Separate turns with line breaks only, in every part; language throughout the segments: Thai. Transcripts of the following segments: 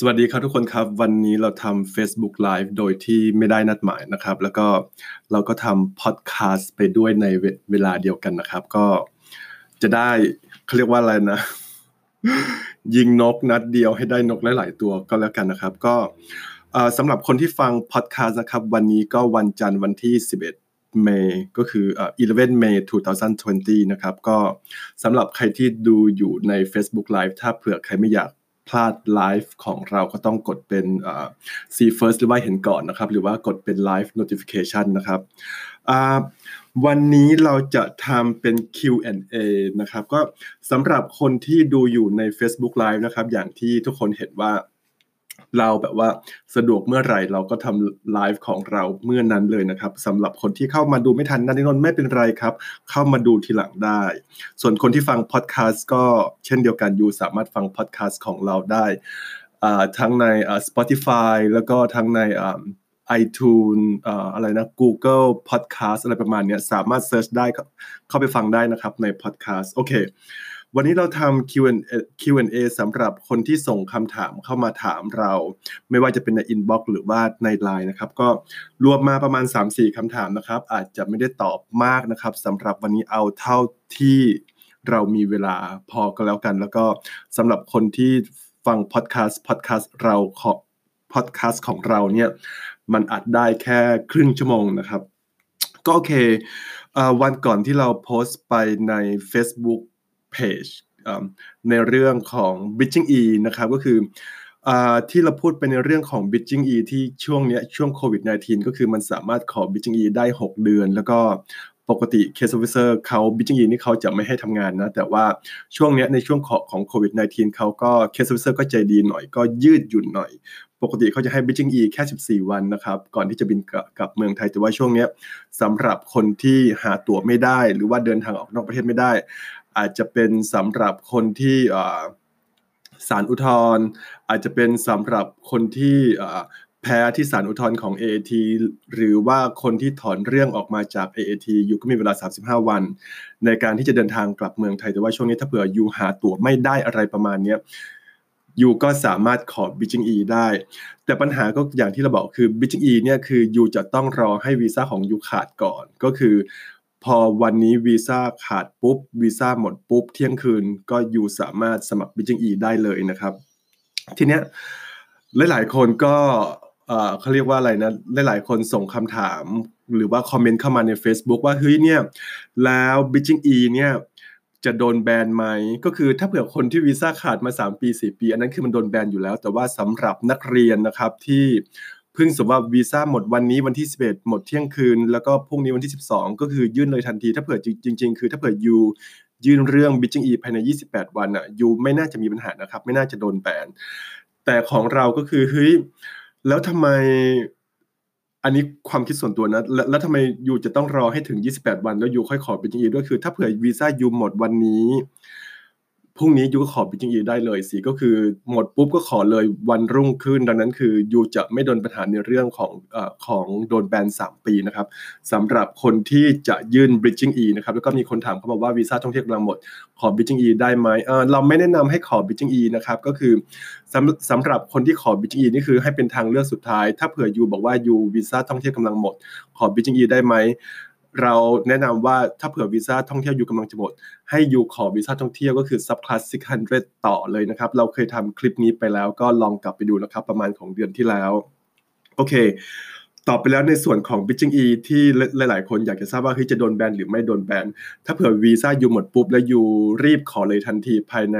สวัสดีครับทุกคนครับวันนี้เราทำ Facebook Live โดยที่ไม่ได้นัดหมายนะครับ แล้วก็เราก็ทำพอดแคสต์ไปด้วยในเวลาเดียวกันนะครับ ก็จะได้เขาเรียกว่าอะไรนะ ยิงนกนัดเดียวให้ได้นกหลาย ๆ ตัวก็แล้วกันนะครับ ก็สำหรับคนที่ฟังพอดแคสต์นะครับ วันนี้ก็วันจันทร์วันที่ 11 เมย์ก็คือเอ่อ11 May 2020 นะครับ ก็สำหรับใครที่ดูอยู่ใน Facebook Live ถ้าเผื่อใครไม่อยาก พลาดไลฟ์ของเราก็ต้องกดเป็น see first หรือว่าเห็นก่อนนะครับ หรือว่ากดเป็น live notification นะครับวันนี้เราจะทำเป็น Q&A นะครับ ก็สำหรับคนที่ดูอยู่ใน Facebook Live นะครับ อย่างที่ทุกคนเห็นว่า เราแบบว่าสะดวกเมื่อไหร่เราก็ทำไลฟ์ของเราเมื่อนั้นเลยนะครับสำหรับคนที่เข้ามาดูไม่ทันนันนนไม่เป็นไรครับ เข้ามาดูทีหลังได้ ส่วนคนที่ฟังพอดแคสต์ก็เช่นเดียวกัน you สามารถฟังพอดแคสต์ของเราได้ทั้งใน Spotify แล้วก็ทั้งใน iTunes อะไรนะ Google Podcast อะไรประมาณนี้สามารถ search ได้เข้าไปฟังได้นะครับใน Podcast โอเค วันนี้เราทำ Q&A Q&A สำหรับคนที่ส่งคำถามเข้ามาถามเรา ไม่ว่าจะเป็นใน inbox หรือว่าในไลน์นะครับ ก็รวมมาประมาณ 3-4คำถามนะครับ อาจจะไม่ได้ตอบมากนะครับสำหรับวันนี้เอาเท่าที่เรามีเวลาพอก็แล้วกัน แล้วก็สำหรับคนที่ฟังพอดแคสต์พอดแคสต์เราขอพอดแคสต์ของเราเนี่ยมันอัดได้แค่ครึ่งชั่วโมงนะครับ ก็โอเควันก่อนที่เราโพสต์ไปใน Facebook page ในเรื่องของ Bridging E นะครับก็คือที่เราพูดไปในเรื่องของ Bridging E ที่ช่วงนี้ช่วงโควิด -19 ก็คือมันสามารถขอ Bridging E ได้ 6 เดือน แล้วก็ปกติ Case Officer เขา Bridging E นี่เขาจะไม่ให้ทำงานนะ แต่ว่าช่วงนี้ในช่วงของโควิด -19 เขาก็ Case Officer ก็ใจดีหน่อยก็ยืดหยุ่นหน่อย ปกติเขาจะให้ Bridging E แค่ 14 วันนะครับ ก่อนที่จะบินกลับเมืองไทย แต่ว่าช่วงนี้สำหรับคนที่หาตั๋วไม่ได้ หรือว่าเดินทางออกนอกประเทศไม่ได้ อาจจะเป็นสำหรับคนที่ศาลอุทธรณ์อาจจะเป็นสำหรับคนที่แพ้ที่ศาลอุทธรณ์ของ AAT หรือว่าคนที่ถอนเรื่องออกมาจาก AAT อยู่ก็มีเวลา 35 วัน ในการที่จะเดินทางกลับเมืองไทย แต่ว่าช่วงนี้ถ้าเผื่ออยู่หาตั๋วไม่ได้อะไรประมาณนี้ยูก็สามารถขอ b ิจิง E ได้ แต่ปัญหาก็อย่างที่เราบอกคือ b ิจิง E เนี่ยคือยูจะต้องรอให้วีซ่าของยูขาดก่อน ก็คือ พอวันนี้วีซ่าขาดปุ๊บวีซ่าหมดปุ๊บ เที่ยงคืนก็อยู่สามารถสมัครบิจิงอีได้เลยนะครับ ทีเนี้ยหลาย ๆ คนก็เขาเรียกว่าอะไรนะ หลาย ๆ คนส่งคำถามหรือว่าคอมเมนต์เข้ามาใน Facebook ว่าเฮ้ยเนี่ยแล้วบิจิงอีเนี่ยจะโดนแบนไหมก็คือถ้าเผื่อคนที่วีซ่าขาดมา 3 ปี 4 ปี อันนั้นคือมันโดนแบนอยู่แล้ว แต่ว่าสำหรับนักเรียนนะครับที่ เพิ่งสมว่าวีซ่าหมดวันนี้วันที่ 11 หมดเที่ยงคืน แล้วก็พรุ่งนี้วันที่ 12 ก็คือยื่นเลยทันที ถ้าเผื่อจริง ๆ คือถ้าเผื่อยูยื่นเรื่องบิจิงอีภายใน 28 วันอะยูไม่น่าจะมีปัญหานะครับ ไม่น่าจะโดนแบนแต่ของเราก็คือเฮ้ยแล้วทำไม อันนี้ความคิดส่วนตัวนะแล้วแล้วทำไมยูจะต้องรอให้ถึง 28 วัน แล้วยูค่อยขอบิจิงอีด้วยคือ ถ้าเผื่อวีซ่ายูหมดวันนี้ พรุ่งนี้ยูก็ขอบิจิงอีได้เลยสิก็คือหมดปุ๊บก็ขอเลยวันรุ่งขึ้น ดังนั้นคือยูจะไม่โดนปัญหาในเรื่องของอของโดนแบน 3 ปีนะครับสำหรับคนที่จะยื่น bridging e นะครับแล้วก็มีคนถามเข้ามาว่าวีซ่าท่องเที่ยวกำลังหมด ขอ bridging e ได้ไหมเเราไม่แนะนำให้ขอ bridging e นะครับก็คือสำสำหรับคนที่ขอ bridging e นี่คือให้เป็นทางเลือกสุดท้าย ถ้าเผื่อยูบอกว่ายูวีซ่าท่องเที่ยวกำลังหมด ขอ bridging e ได้ไหม เราแนะนำว่าถ้าเผื่อวีซ่าท่องเที่ยวอยู่กำลังจะหมด ให้อยู่ขอวีซ่าท่องเที่ยวก็คือ sub class 600 ต่อเลยนะครับ เราเคยทำคลิปนี้ไปแล้วก็ลองกลับไปดูนะครับ ประมาณของเดือนที่แล้ว โอเคตอบไปแล้วในส่วนของ b i t c h i n g E ที่หลาย ๆ คนอยากจะทราบว่าเฮ้ยจะโดนแบนหรือไม่โดนแบน ถ้าเผื่อวีซ่าอยู่หมดปุ๊บแล้วอยู่รีบขอเลยทันทีภายใน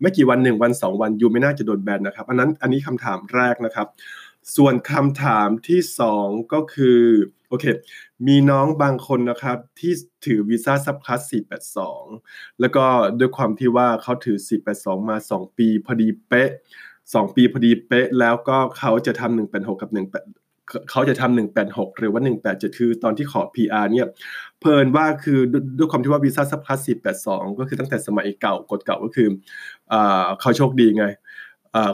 ไม่กี่วันหนึ่งวันสองวันอยู่ไม่น่าจะโดนแบนนะครับ อันนั้นอันนี้คำถามแรกนะครับ ส่วนคำถามที่สองก็คือ โอเค มีน้องบางคนนะครับ ที่ถือวีซ่าซับคลาส482 แล้วก็ด้วยความที่ว่าเขาถือ 482 มา 2 ปีพอดีเป๊ะ 2 ปีพอดีเป๊ะ แล้วก็เขาจะทำ186 กับ1เขาจะทำ186 หรือว่า 187 คือตอนที่ขอ PR เนี่ย เพลินว่าคือด้วยความที่ว่าวีซ่าซับคลาส482 ก็คือตั้งแต่สมัยเก่ากฎเก่าก็คือเขาโชคดีไงเ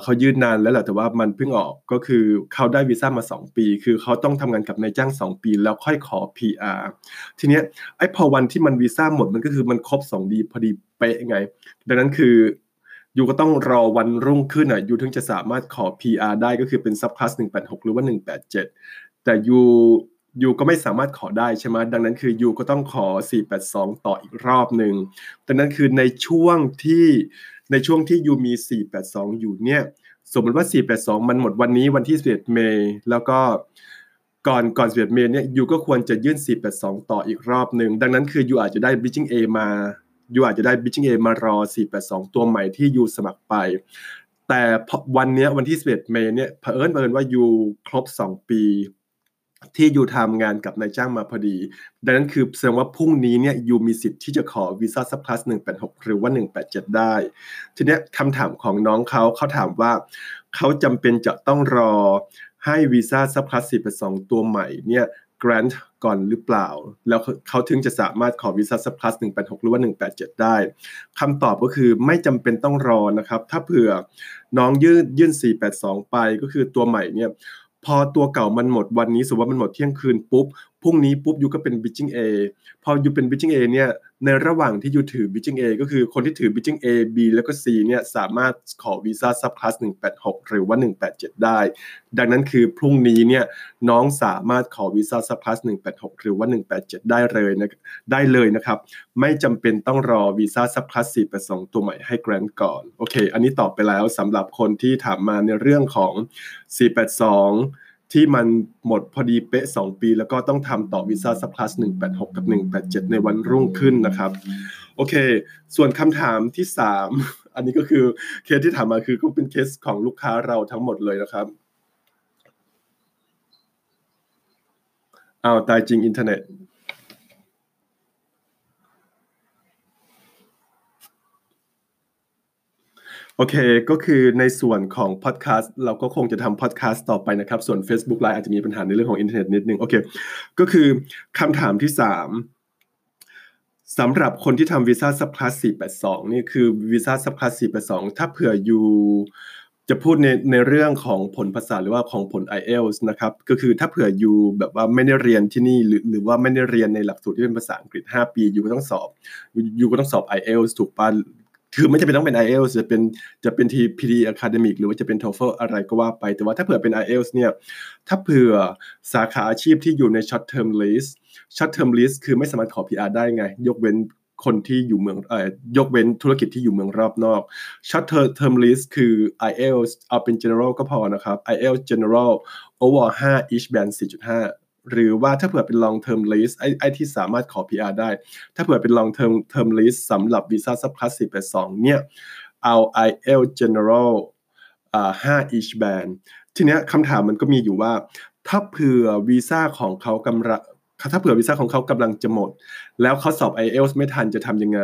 เขายืดนานแล้วแหละแต่ว่ามันเพิ่งออกก็คือเขาได้วีซ่ามา 2 ปี คือเขาต้องทำงานกับนายจ้าง 2 ปี แล้วค่อยขอ PR ทีเนี้ยไอ้พอวันที่มันวีซ่าหมดมันก็คือมันครบ2ดีพอดีเป๊ะไง ดังนั้นคือยูก็ต้องรอวันรุ่งขึ้นอะยูถึงจะสามารถขอ PR ได้ก็คือเป็นซับคลาส186 หรือว่า 187 แต่ยูยูก็ไม่สามารถขอได้ใช่ไหมดังนั้นคือยูก็ต้องขอ 482 ต่ออีกรอบหนึ่งดังนั้นคือในช่วงที่ ในช่วงที่ยูมี 482 อยู่เนี่ย สมมติว่า 482 มันหมดวันนี้วันที่11เมษแล้วก็ก่อนก่อน11เมษเนี่ยยูก็ควรจะยื่น 482 ต่ออีกรอบหนึ่งดังนั้นคือยูอาจจะได้ bridging A มายูอาจจะได้ bridging A มารอ 482 ตัวใหม่ที่ยูสมัครไป แต่วันนี้วันที่11เมษเนี่ยเผอิญเผอิญว่ายูครบ 2 ปี ที่ยูทำงานกับนายจ้างมาพอดี ดังนั้นคือแสดงว่าพรุ่งนี้เนี่ยยูมีสิทธิ์ที่จะขอวีซ่าซับคลาส186 หรือว่า 187 ได้ ทีนี้คำถามของน้องเขาเขาถามว่า เขาจำเป็นจะต้องรอให้วีซ่าซับคลาส482 ตัวใหม่เนี่ยกรนต์ก่อนหรือเปล่า แล้วเขาถึงจะสามารถขอวีซ่าซับคลาส186 หรือว่า 187 ได้คำตอบก็คือไม่จำเป็นต้องรอนะครับ ถ้าเผื่อน้องยื่นยื่น 482 ไปก็คือตัวใหม่เนี่ย พอตัวเก่ามันหมดวันนี้สมมติว่ามันหมดเที่ยงคืนปุ๊บพรุ่งนี้ปุ๊บยูก็เป็น bitching A พอยูเป็น bitching A เนี่ย ในระหว่างที่ยูถือ bitching A ก็คือคนที่ถือ bitching A B แล้วก็ C เนี่ยสามารถขอวีซ่า subclass 186 หรือว่า 187 ได้ ดังนั้นคือพรุ่งนี้เนี่ยน้องสามารถขอวีซ่า subclass 186 หรือว่า 187 ได้เลยนะได้เลยนะครับ ไม่จำเป็นต้องรอวีซ่า subclass 482 ตัวใหม่ให้ grant ก่อน โอเค อันนี้ตอบไปแล้วสำหรับคนที่ถามมาในเรื่องของ 482 ที่มันหมดพอดีเป๊ะ 2 ปี แล้วก็ต้องทำต่อวีซ่า subclass 186 กับ 187 ในวันรุ่งขึ้นนะครับ โอเค ส่วนคำถามที่ 3 อันนี้ก็คือเคสที่ถามมาคือก็เป็นเคสของลูกค้าเราทั้งหมดเลยนะครับอ้าวตายจริงอินเทอร์เน็ต โอเค ก็คือในส่วนของพอดแคสต์เราก็คงจะทำพอดแคสต์ต่อไปนะครับ ส่วน Facebook Live อาจจะมีปัญหาในเรื่องของอินเทอร์เน็ตนิดนึง โอเค ก็คือคำถามที่ 3สำหรับคนที่ทำวีซ่า subclass 482 นี่คือวีซ่า subclass 482 ถ้าเผื่อ you จะพูดในในเรื่องของผลภาษาหรือว่าของผล IELTS นะครับ ก็คือถ้าเผื่อ you แบบว่าไม่ได้เรียนที่นี่หรือหรือว่าไม่ได้เรียนในหลักสูตรที่เป็นภาษาอังกฤษ 5 ปี you ก็ต้องสอบ you ก็ต้องสอบ IELTS ถูกปะ คือไม่จำเป็นต้องเป็น IELTS จะเป็นจะเป็นที PD Academic หรือว่าจะเป็น TOEFL อะไรก็ว่าไป แต่ว่าถ้าเผื่อเป็น IELTS เนี่ย ถ้าเผื่อสาขาอาชีพที่อยู่ใน short term list short term list คือไม่สามารถขอ PR ได้ไง ยกเว้นคนที่อยู่เมืองเอ่อยกเว้นธุรกิจที่อยู่เมืองรอบนอก short term list คือ IELTS เอาเป็น general ก็พอนะครับ IELTS general over 5 each band 4.5 หรือว่าถ้าเผื่อเป็น long term lease ไอ้ไอ้ที่สามารถขอ PR ได้ ถ้าเผื่อเป็น long term term lease สำหรับวีซ่า sub class 482เนี่ยเอา IL general อ่า5 each band ทีเนี้ยคำถามมันก็มีอยู่ว่า ถ้าเผื่อวีซ่าของเขากำลังถ้าเผื่อวีซ่าของเขากำลังจะหมด แล้วเขาสอบ IELTS ไม่ทันจะทำยังไง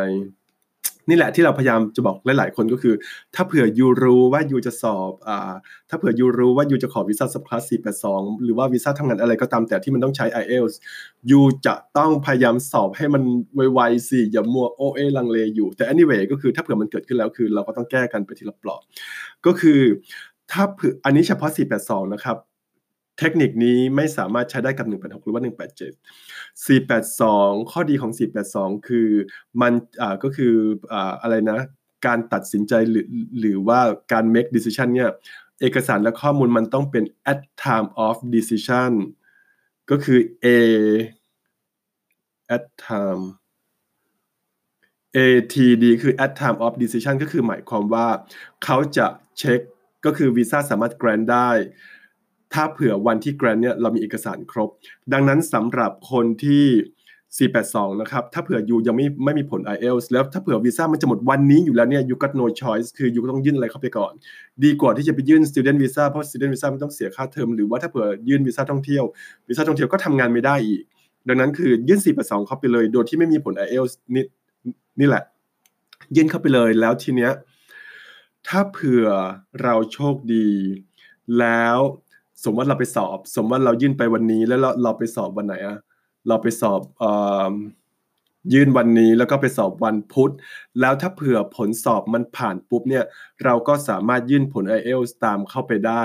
นี่แหละที่เราพยายามจะบอกหลาย ๆ คนก็คือ ถ้าเผื่อยูรู้ว่ายูจะสอบอ่าถ้าเผื่อยูรู้ว่ายูจะขอวีซ่าสับคลาส482 หรือว่าวีซ่าทำงานอะไรก็ตามแต่ที่มันต้องใช้ IELTS ยูจะต้องพยายามสอบให้มันไวๆสิอย่ามัวโอเอลังเลอยู่ แต่ anyway ก็คือถ้าเผื่อมันเกิดขึ้นแล้วคือ เราก็ต้องแก้กันไปทีละปลอกก็คือถ้าเผื่ออันนี้เฉพาะ 482 นะครับ เทคนิคนี้ไม่สามารถใช้ได้กับ 186 หรือว่า 187 482 ข้อดีของ 482 คือมันอ่าก็คืออ่าอะไรนะ การตัดสินใจหรือหรือว่าการ make decision เนี่ยเอกสารและข้อมูลมันต้องเป็น at time of decision ก็คือ A at time ATD คือ at time of decision ก็คือหมายความว่าเขาจะเช็คก็คือวีซ่าสามารถ grant ได้ ถ้าเผื่อวันที่แกรนเนี่ยเรามีเอกสารครบ ดังนั้นสำหรับคนที่482 นะครับ ถ้าเผื่อยูยังไม่ไม่มีผล IELTS แล้วถ้าเผื่อวีซ่ามันจะหมดวันนี้อยู่แล้วเนี่ยยูก็ no choice คือยูก็ต้องยื่นอะไรเข้าไปก่อน ดีกว่าที่จะไปยื่น student visa เพราะ student visa มันต้องเสียค่าเทอมหรือว่าถ้าเผื่อยื่นวีซ่าท่องเที่ยววีซ่าท่องเที่ยวก็ทำงานไม่ได้อีก ดังนั้นคือยื่น 482 เข้าไปเลย โดยที่ไม่มีผล IELTS นี่นี่แหละ ยื่นเข้าไปเลยแล้วทีเนี้ยถ้าเผื่อเราโชคดี แล้ว สมมติเราไปสอบ สมมติเรายื่นไปวันนี้ แล้วเราเราไปสอบวันไหนอะเราไปสอบอยื่นวันนี้แล้วก็ไปสอบวันพุธ แล้วถ้าเผื่อผลสอบมันผ่านปุ๊บเนี่ยเราก็สามารถยื่นผล i อ l t s ตามเข้าไปได้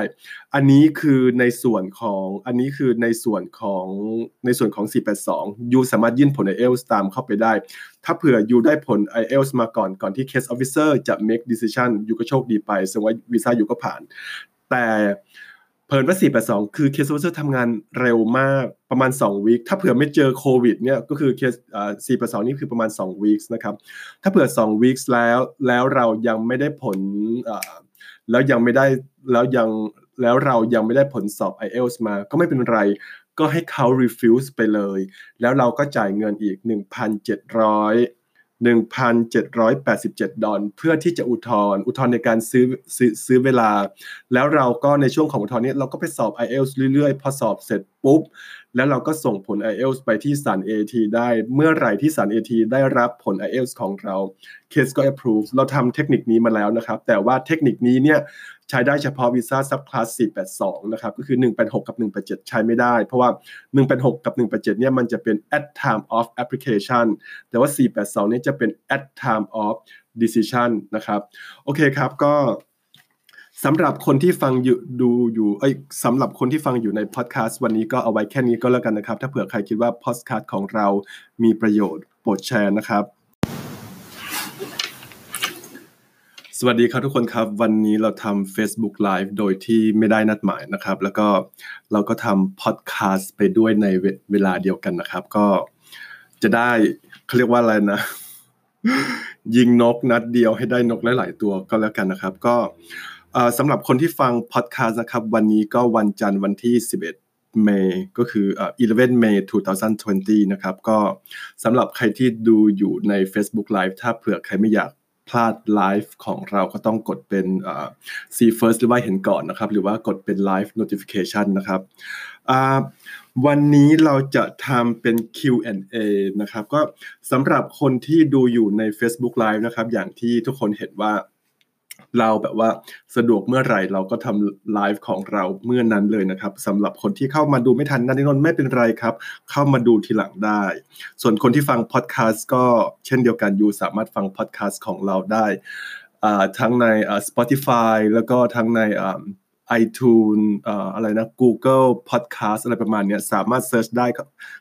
อันนี้คือในส่วนของอันนี้คือในส่วนของในส่วนของ 482 ยูสามารถยื่นผล i อ l t s ตามเข้าไปได้ ถ้าเผื่อยูได้ผล i อ l t s มาก่อนก่อนที่ case officer จะ make decision ยูก็โชคดีไปแสดงว่าวีซ่ายูก็ผ่าน แต่ เพิ่นว่า482คือเคสโอเซอร์ทำงานเร็วมากประมาณ2วีคถ้าเผื่อไม่เจอโควิดเนี่ยก็คือเคสอ่า482นี่คือประมาณ2วีคนะครับถ้าเผื่อ2วีคแล้วแล้วเรายังไม่ได้ผลแล้วยังไม่ได้แล้วยังแล้วเรายังไม่ได้ผลสอบ IELTS มาก็ไม่เป็นไรก็ให้เขา refuse ไปเลย แล้วเราก็จ่ายเงินอีก 1,700 1,787 ดอลเพื่อที่จะอุทธรณ์อุทธรณ์ในการซื้อซื้อซื้อเวลา แล้วเราก็ในช่วงของอุทธรณ์นี้เราก็ไปสอบ IELTS เรื่อยๆ พอสอบเสร็จปุ๊บ แล้วเราก็ส่งผล IELTS ไปที่ศาล AT ได้เมื่อไหร่ที่ศาล AAT ได้รับผล IELTS ของเราเคสก็ approve เราทำเทคนิคนี้มาแล้วนะครับ แต่ว่าเทคนิคนี้เนี่ย ใช้ได้เฉพาะวีซ่า subclass 482 นะครับ ก็คือ 186 กับ 187 ใช้ไม่ได้ เพราะว่า 186 กับ 187 เนี่ยมันจะเป็น at time of application แต่ว่า 482 เนี่ยจะเป็น at time of decision นะครับ โอเคครับก็สำหรับคนที่ฟังอยู่ดูอยู่เอ้ยสำหรับคนที่ฟังอยู่ในพอดแคสต์วันนี้ก็เอาไว้แค่นี้ก็แล้วกันนะครับ ถ้าเผื่อใครคิดว่าพอดแคสต์ของเรามีประโยชน์โปรดแชร์นะครับ สวัสดีครับทุกคนครับ วันนี้เราทำ Facebook Live โดยที่ไม่ได้นัดหมายนะครับ แล้วก็เราก็ทำพอดแคสต์ไปด้วยในเวลาเดียวกันนะครับ ก็จะได้เขาเรียกว่าอะไรนะ ยิงนกนัดเดียวให้ได้นกหลาย ๆ ตัวก็แล้วกันนะครับ ก็สำหรับคนที่ฟังพอดแคสต์นะครับ วันนี้ก็วันจันทร์วันที่ 11เมย์ก็คือเอ่อ11เมย์2020 นะครับ ก็สำหรับใครที่ดูอยู่ใน Facebook Live ถ้าเผื่อใครไม่อยาก พลาดไลฟ์ของเราก็ต้องกดเป็น see first หรือว่าเห็นก่อนนะครับ หรือว่ากดเป็น live notification นะครับวันนี้เราจะทำเป็น Q&A นะครับ ก็สำหรับคนที่ดูอยู่ใน Facebook Live นะครับ อย่างที่ทุกคนเห็นว่า เราแบบว่าสะดวกเมื่อไหร่เราก็ทำไลฟ์ของเราเมื่อนั้นเลยนะครับสำหรับคนที่เข้ามาดูไม่ทันนันนนไม่เป็นไรครับ เข้ามาดูทีหลังได้ ส่วนคนที่ฟังพอดแคสต์ก็เช่นเดียวกัน you สามารถฟังพอดแคสต์ของเราได้ทั้งใน Spotify แล้วก็ทั้งใน iTunes อะไรนะ Google Podcast อะไรประมาณนี้สามารถ search ได้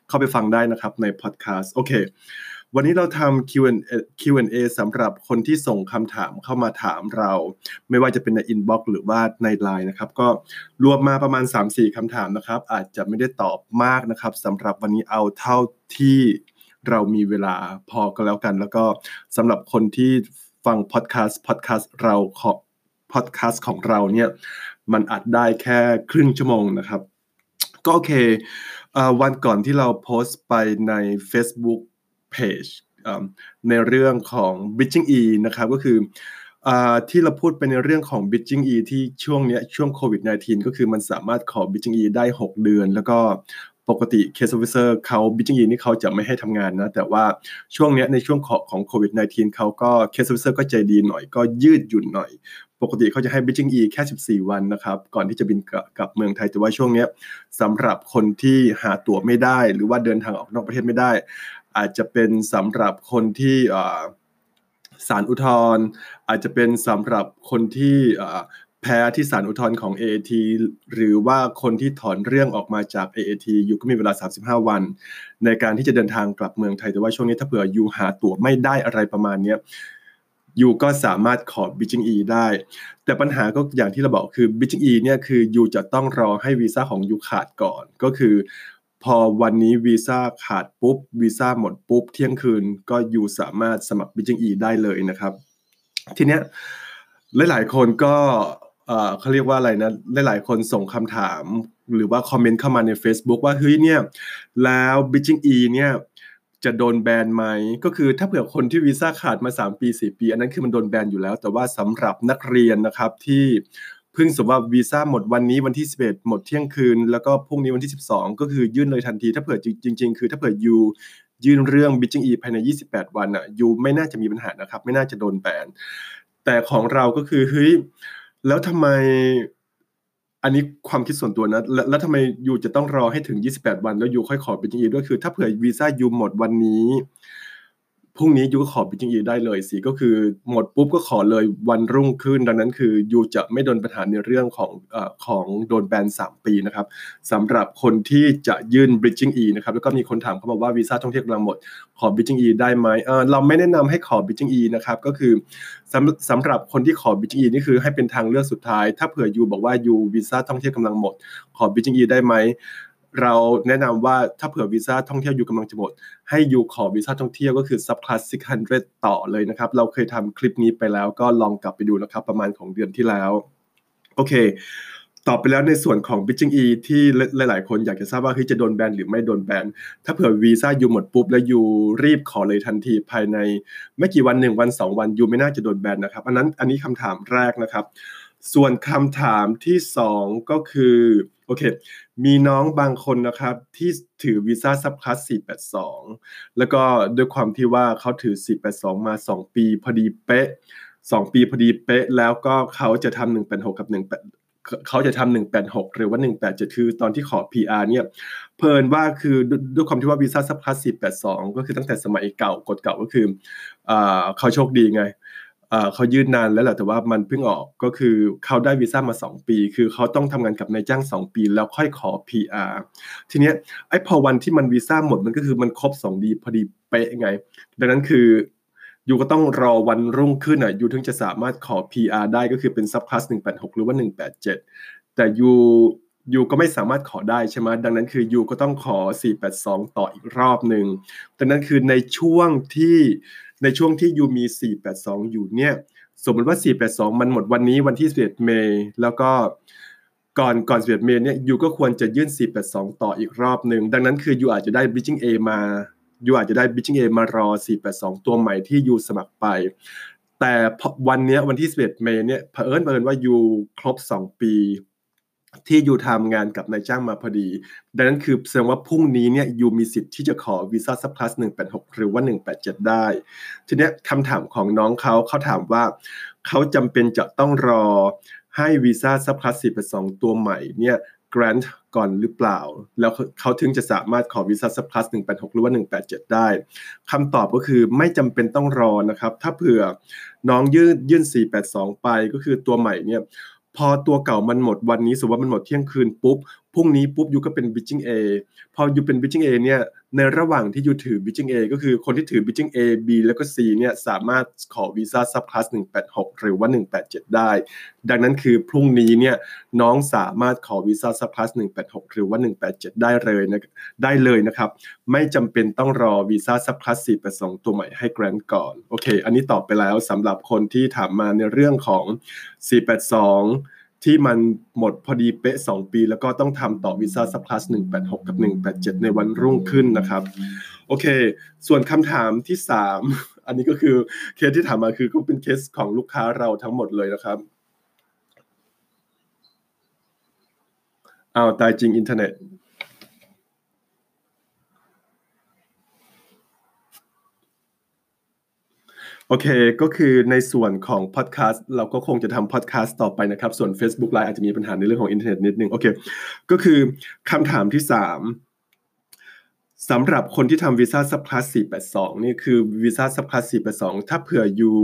เข้าไปฟังได้นะครับใน Podcast โอเค วันนี้เราทำ Q&A Q&A สำหรับคนที่ส่งคำถามเข้ามาถามเรา ไม่ว่าจะเป็นใน inbox หรือว่าในไลน์นะครับ ก็รวมมาประมาณ 3-4คำถามนะครับ อาจจะไม่ได้ตอบมากนะครับสำหรับวันนี้เอาเท่าที่เรามีเวลาพอก็แล้วกัน แล้วก็สำหรับคนที่ฟังพอดแคสต์พอดแคสต์เราขอพอดแคสต์ของเราเนี่ยมันอัดได้แค่ครึ่งชั่วโมงนะครับ ก็โอเควันก่อนที่เราโพสต์ไปใน Facebook page ในเรื่องของ bridging e นะครับก็คือที่เราพูดไปในเรื่องของ bridging e ที่ช่วงนี้ช่วงโควิด -19 ก็คือมันสามารถขอ bridging e ได้ 6 เดือน แล้วก็ปกติ case officer เขา bridging e นี่เขาจะไม่ให้ทำงานนะ แต่ว่าช่วงนี้ในช่วงของโควิด -19 เขาก็ case officer ก็ใจดีหน่อยก็ยืดหยุ่นหน่อย ปกติเขาจะให้ bridging e แค่ 14 วันนะครับ ก่อนที่จะบินกลับเมืองไทยแต่ว่าช่วงนี้สำหรับคนที่หาตั๋วไม่ได้ หรือว่าเดินทางออกนอกประเทศไม่ได้ อาจจะเป็นสำหรับคนที่ศาลอุทธรณ์อาจจะเป็นสำหรับคนที่แพ้ที่ศาลอุทธรณ์ของ AAT หรือว่าคนที่ถอนเรื่องออกมาจาก AAT อยู่ก็มีเวลา 35 วัน ในการที่จะเดินทางกลับเมืองไทย แต่ว่าช่วงนี้ถ้าเผื่อยูหาตั๋วไม่ได้อะไรประมาณนี้ยูก็สามารถขอบิจิงอีได้ แต่ปัญหาก็อย่างที่เราบอกคือบิจิงอีเนี่ยคือยูจะต้องรอให้วีซ่าของยูขาดก่อน ก็คือ พอวันนี้วีซ่าขาดปุ๊บวีซ่าหมดปุ๊บ เที่ยงคืนก็อยู่สามารถสมัครบิจิงอีได้เลยนะครับ ทีเนี้ยหลาย ๆ คนก็เขาเรียกว่าอะไรนะ หลาย ๆ คนส่งคำถามหรือว่าคอมเมนต์เข้ามาใน Facebook ว่าเฮ้ยเนี่ยแล้วบิจิงอีเนี่ยจะโดนแบนไหมก็คือถ้าเผื่อคนที่วีซ่าขาดมา 3 ปี 4 ปี อันนั้นคือมันโดนแบนอยู่แล้ว แต่ว่าสำหรับนักเรียนนะครับที่ เพิ่งสมว่าวีซ่าหมดวันนี้วันที่ 11 หมดเที่ยงคืน แล้วก็พรุ่งนี้วันที่ 12 ก็คือยื่นเลยทันที ถ้าเผื่อจริง ๆ คือถ้าเผื่อยูยื่นเรื่องบิจิงอีภายใน 28 วันอะยูไม่น่าจะมีปัญหานะครับ ไม่น่าจะโดนแบนแต่ของเราก็คือเฮ้ยแล้วทำไมอันนี้ความคิดส่วนตัวนะแล้วแล้วทำไมยูจะต้องรอให้ถึง 28 วัน แล้วยูค่อยขอบิจิงอีด้วยคือ ถ้าเผื่อวีซ่ายูหมดวันนี้ พรุ่งนี้ยูก็ขอบิจิงอีได้เลยสิก็คือหมดปุ๊บก็ขอเลยวันรุ่งขึ้น ดังนั้นคือยูจะไม่โดนปัญหาในเรื่องของอของโดนแบน 3 ปีนะครับสำหรับคนที่จะยื่น bridging e นะครับแล้วก็มีคนถามเข้ามาว่าวีซ่าท่องเที่ยวกำลังหมด ขอ bridging e ได้ไหมเเราไม่แนะนำให้ขอ bridging e นะครับก็คือสำสำหรับคนที่ขอ bridging e นี่คือให้เป็นทางเลือกสุดท้าย ถ้าเผื่อยูบอกว่ายูวีซ่าท่องเที่ยวกำลังหมด ขอ bridging e ได้ไหม เราแนะนำว่าถ้าเผื่อวีซ่าท่องเที่ยวอยู่กำลังจะหมด ให้อยู่ขอวีซ่าท่องเที่ยวก็คือ sub class 600 ต่อเลยนะครับ เราเคยทำคลิปนี้ไปแล้วก็ลองกลับไปดูนะครับ ประมาณของเดือนที่แล้ว โอเคตอบไปแล้วในส่วนของ b i t c h i n g E ที่หลาย ๆ คนอยากจะทราบว่าเฮ้ยจะโดนแบนหรือไม่โดนแบน ถ้าเผื่อวีซ่ายูหมดปุ๊บแล้วยูรีบขอเลยทันทีภายใน ไม่กี่วันหนึ่งวันสองวันยูไม่น่าจะโดนแบนนะครับ อันนั้นอันนี้คำถามแรกนะครับ ส่วนคำถามที่สองก็คือโอเค มีน้องบางคนนะครับที่ถือวีซ่า subclass 482 แล้วก็ด้วยความที่ว่าเขาถือ 482 มา 2 ปีพอดีเป๊ะ 2 ปีพอดีเป๊ะ แล้วก็เขาจะทำ186 กับ1เขาจะทำ186 หรือว่า 187 คือตอนที่ขอ PR เนี่ย เผอิญว่าคือด้วยความที่ว่าวีซ่า subclass 482 ก็คือตั้งแต่สมัยเก่ากฎเก่าก็คือเขาโชคดีไงเขายื่นนานแล้วแหละแต่ว่ามันเพิ่งออกก็คือเขาได้วีซ่ามา 2 ปี คือเขาต้องทำงานกับนายจ้าง 2 ปี แล้วค่อยขอ PR ทีเนี้ยไอ้พอวันที่มันวีซ่าหมดมันก็คือมันครบ2ดีพอดีเป๊ะไง ดังนั้นคือยูก็ต้องรอวันรุ่งขึ้นอะยูถึงจะสามารถขอ PR ได้ก็คือเป็นซับคลาส186 หรือว่า 187 แต่ยูยูก็ไม่สามารถขอได้ใช่ไหมดังนั้นคือยูก็ต้องขอ 482 ต่ออีกรอบหนึ่งดังนั้นคือในช่วงที่ ในช่วงที่ยูมี 482 อยู่เนี่ย สมมติว่า 482 มันหมดวันนี้วันที่11เมษแล้วก็ก่อนก่อน11เมษเนี่ยยูก็ควรจะยื่น 482 ต่ออีกรอบหนึ่งดังนั้นคือยูอาจจะได้ bridging A มายูอาจจะได้ bridging A มารอ 482 ตัวใหม่ที่ยูสมัครไป แต่วันนี้วันที่11เมษเนี่ยเผอิญเผอิญว่ายูครบ 2 ปี ที่อยู่ทำงานกับนายจ้างมาพอดี ดังนั้นคือแสดงว่าพรุ่งนี้เนี่ยยูมีสิทธิ์ที่จะขอวีซ่าซับคลาส186 หรือว่า 187 ได้ ทีนี้คำถามของน้องเขาเขาถามว่า เขาจำเป็นจะต้องรอให้วีซ่าซับคลาส482 ตัวใหม่เนี่ยกรนต์ก่อนหรือเปล่า แล้วเขาถึงจะสามารถขอวีซ่าซับคลาส186 หรือว่า 187 ได้คำตอบก็คือไม่จำเป็นต้องรอนะครับ ถ้าเผื่อน้องยื่นยื่น 482 ไปก็คือตัวใหม่เนี่ย พอตัวเก่ามันหมดวันนี้สมมติว่ามันหมดเที่ยงคืนปุ๊บ พรุ่งนี้ปุ๊บ you ก็เป็น bridging A พอ you เป็น bridging A เนี่ยในระหว่างที่ you ถือ bridging A ก็คือคนที่ถือ bridging A B แล้วก็ C เนี่ยสามารถขอวีซ่า subclass 186 หรือว่า 187 ได้ ดังนั้นคือพรุ่งนี้เนี่ยน้องสามารถขอวีซ่า subclass 186 หรือว่า 187 ได้เลยนะได้เลยนะครับ ไม่จำเป็นต้องรอวีซ่า subclass 482 ตัวใหม่ให้ grant ก่อน โอเค อันนี้ตอบไปแล้วสำหรับคนที่ถามมาในเรื่องของ 482 ที่มันหมดพอดีเป๊ะ 2 ปี แล้วก็ต้องทำต่อวีซ่าซับคลาส186 กับ 187 ในวันรุ่งขึ้นนะครับ โอเค ส่วนคำถามที่ 3 อันนี้ก็คือเคสที่ถามมาคือก็เป็นเคสของลูกค้าเราทั้งหมดเลยนะครับอ้าวตายจริงอินเทอร์เน็ต โอเค ก็คือในส่วนของพอดแคสต์เราก็คงจะทำพอดแคสต์ต่อไปนะครับ ส่วน Facebook Live อาจจะมีปัญหาในเรื่องของอินเทอร์เน็ตนิดนึง โอเค ก็คือคำถามที่ 3สำหรับคนที่ทำวีซ่า subclass 482 นี่คือวีซ่า subclass 482 ถ้าเผื่อ you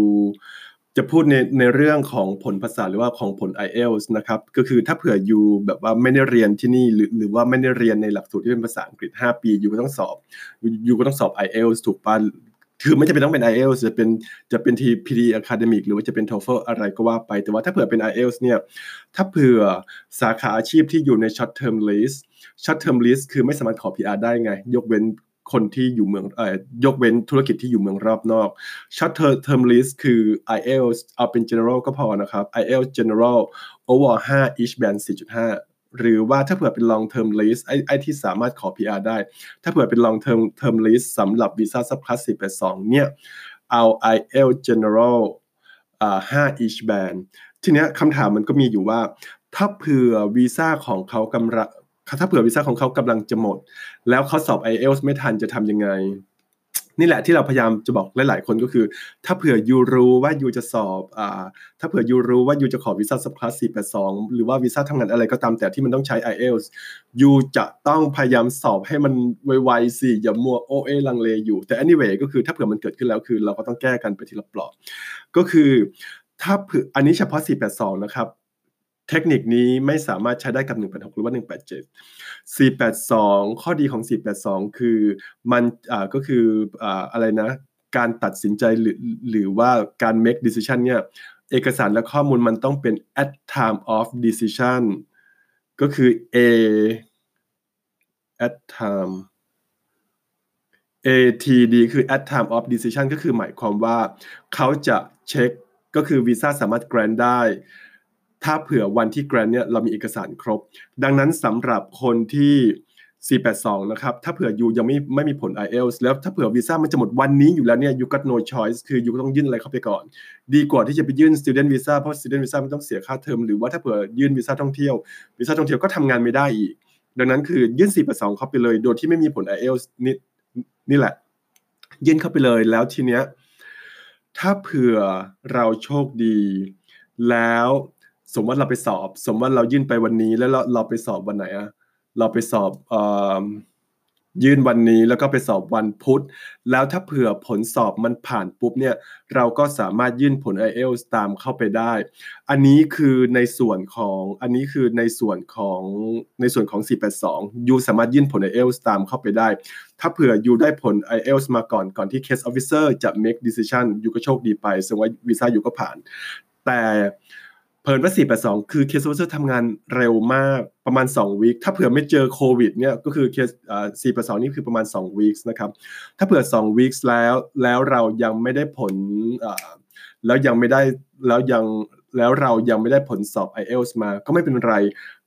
จะพูดในในเรื่องของผลภาษาหรือว่าของผล IELTS นะครับก็คือถ้าเผื่อ you แบบว่าไม่ได้เรียนที่นี่หรือหรือว่าไม่ได้เรียนในหลักสูตรที่เป็นภาษาอังกฤษ 5 ปี you ก็ต้องสอบอยู่ก็ต้องสอบ IELTS ถูกป่ะ คือไม่จำเป็นต้องเป็น IELTS จะเป็นจะเป็นที PD Academic หรือว่าจะเป็น TOEFL อะไรก็ว่าไป แต่ว่าถ้าเผื่อเป็น IELTS เนี่ย ถ้าเผื่อสาขาอาชีพที่อยู่ใน short term list short term list คือไม่สามารถขอ PR ได้ไง ยกเว้นคนที่อยู่เมืองเอ่อยกเว้นธุรกิจที่อยู่เมืองรอบนอก short term list คือ IELTS เอาเป็น general ก็พอนะครับ IELTS general over 5 each band 4.5 หรือว่าถ้าเผื่อเป็น long term lease ไอ้ไอ้ที่สามารถขอ PR ได้ ถ้าเผื่อเป็น long term term lease สำหรับวีซ่า sub class 482เนี่ยเอา IL general อ่า5 each band ทีเนี้ยคำถามมันก็มีอยู่ว่า ถ้าเผื่อวีซ่าของเขากำลังถ้าเผื่อวีซ่าของเขากำลังจะหมด แล้วเขาสอบ IELTS ไม่ทันจะทำยังไง นี่แหละที่เราพยายามจะบอกหลาย ๆ คนก็คือ ถ้าเผื่อยูรู้ว่ายูจะสอบอ่าถ้าเผื่อยูรู้ว่ายูจะขอวีซ่าซับคลาส482 หรือว่าวีซ่าทำงานอะไรก็ตามแต่ที่มันต้องใช้ IELTS ยูจะต้องพยายามสอบให้มันไวๆสิอย่ามัวโอเอลังเลอยู่ แต่ anyway ก็คือถ้าเผื่อมันเกิดขึ้นแล้วคือ เราก็ต้องแก้กันไปทีละปลอกก็คือถ้าเผื่ออันนี้เฉพาะ 482 นะครับ เทคนิคนี้ไม่สามารถใช้ได้กับ 186 หรือว่า 187 482 ข้อดีของ 482 คือมันอ่าก็คืออ่าอะไรนะ การตัดสินใจหรือหรือว่าการ make decision เนี่ยเอกสารและข้อมูลมันต้องเป็น at time of decision ก็คือ A at time ATD คือ at time of decision ก็คือหมายความว่าเขาจะเช็คก็คือวีซ่าสามารถ grant ได้ ถ้าเผื่อวันที่ grant เนี่ยเรามีเอกสารครบ ดังนั้นสำหรับคนที่ 482 นะครับ ถ้าเผื่อยูยังไม่ไม่มีผล IELTS แล้วถ้าเผื่อวีซ่ามันจะหมดวันนี้อยู่แล้วเนี่ยยู got no choice คือยูก็ต้องยื่นอะไรเข้าไปก่อน ดีกว่าที่จะไปยื่น student visa เพราะ student visa มันต้องเสียค่าเทอมหรือว่าถ้าเผื่อยื่นวีซ่าท่องเที่ยววีซ่าท่องเที่ยวก็ทำงานไม่ได้อีก ดังนั้นคือยื่น 482 เข้าไปเลย โดยที่ไม่มีผล IELTS นี่นี่แหละ ยื่นเข้าไปเลยแล้วทีเนี้ยถ้าเผื่อเราโชคดี แล้ว สมมติเราไปสอบ สมมติเรายื่นไปวันนี้ แล้วเราเราไปสอบวันไหนอะเราไปสอบเอ่อยื่นวันนี้แล้วก็ไปสอบวันพุธ แล้วถ้าเผื่อผลสอบมันผ่านปุ๊บเนี่ยเราก็สามารถยื่นผล IELTS ตามเข้าไปได้ อันนี้คือในส่วนของอันนี้คือในส่วนของในส่วนของ 482 ยูสามารถยื่นผล IELTS ตามเข้าไปได้ ถ้าเผื่อยูได้ผล IELTS มาก่อนก่อนที่ case officer จะ make decision ยูก็โชคดีไปแสดงว่าวีซ่ายูก็ผ่าน แต่ เพิ่นว่า482คือเคส officer ทำงานเร็วมากประมาณ2วีคถ้าเผื่อไม่เจอโควิดเนี่ยก็คือเคสอ่า482นี่คือประมาณ2วีคนะครับถ้าเผื่อ2วีคแล้วแล้วเรายังไม่ได้ผลแล้วยังไม่ได้แล้วยังแล้วเรายังไม่ได้ผลสอบ IELTS มาก็ไม่เป็นไร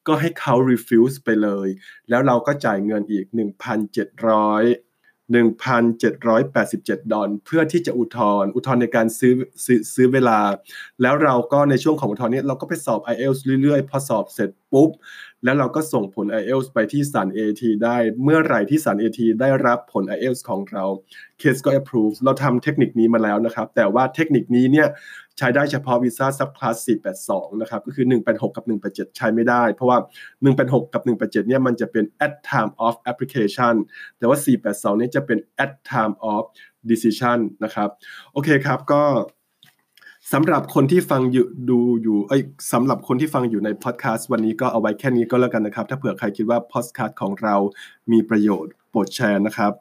ก็ให้เขา refuse ไปเลย แล้วเราก็จ่ายเงินอีก 1,700 1,787 ดอลเพื่อที่จะอุทธรณ์อุทธรณ์ในการซื้อซื้อซื้อเวลา แล้วเราก็ในช่วงของอุทธรณ์นี้เราก็ไปสอบ IELTS เรื่อยๆ พอสอบเสร็จปุ๊บ แล้วเราก็ส่งผล IELTS ไปที่ศาล AT ได้เมื่อไหร่ที่ศาล AT ได้รับผล IELTS ของเราเคสก็ approve เราทำเทคนิคนี้มาแล้วนะครับ แต่ว่าเทคนิคนี้เนี่ยใช้ได้เฉพาะวีซ่าซับคลาส482 นะครับ ก็คือ 186 กับ 187 ใช้ไม่ได้ เพราะว่า 186 กับ 187 เนี่ยมันจะเป็น at time of application แต่ว่า 482 เนี่ยจะเป็น at time of decision นะครับ โอเคครับก็ สำหรับคนที่ฟังอยู่ดูอยู่เอ้ยสำหรับคนที่ฟังอยู่ในพอดแคสต์วันนี้ก็เอาไว้แค่นี้ก็แล้วกันนะครับ ถ้าเผื่อใครคิดว่าพอดแคสต์ของเรามีประโยชน์โปรดแชร์นะครับ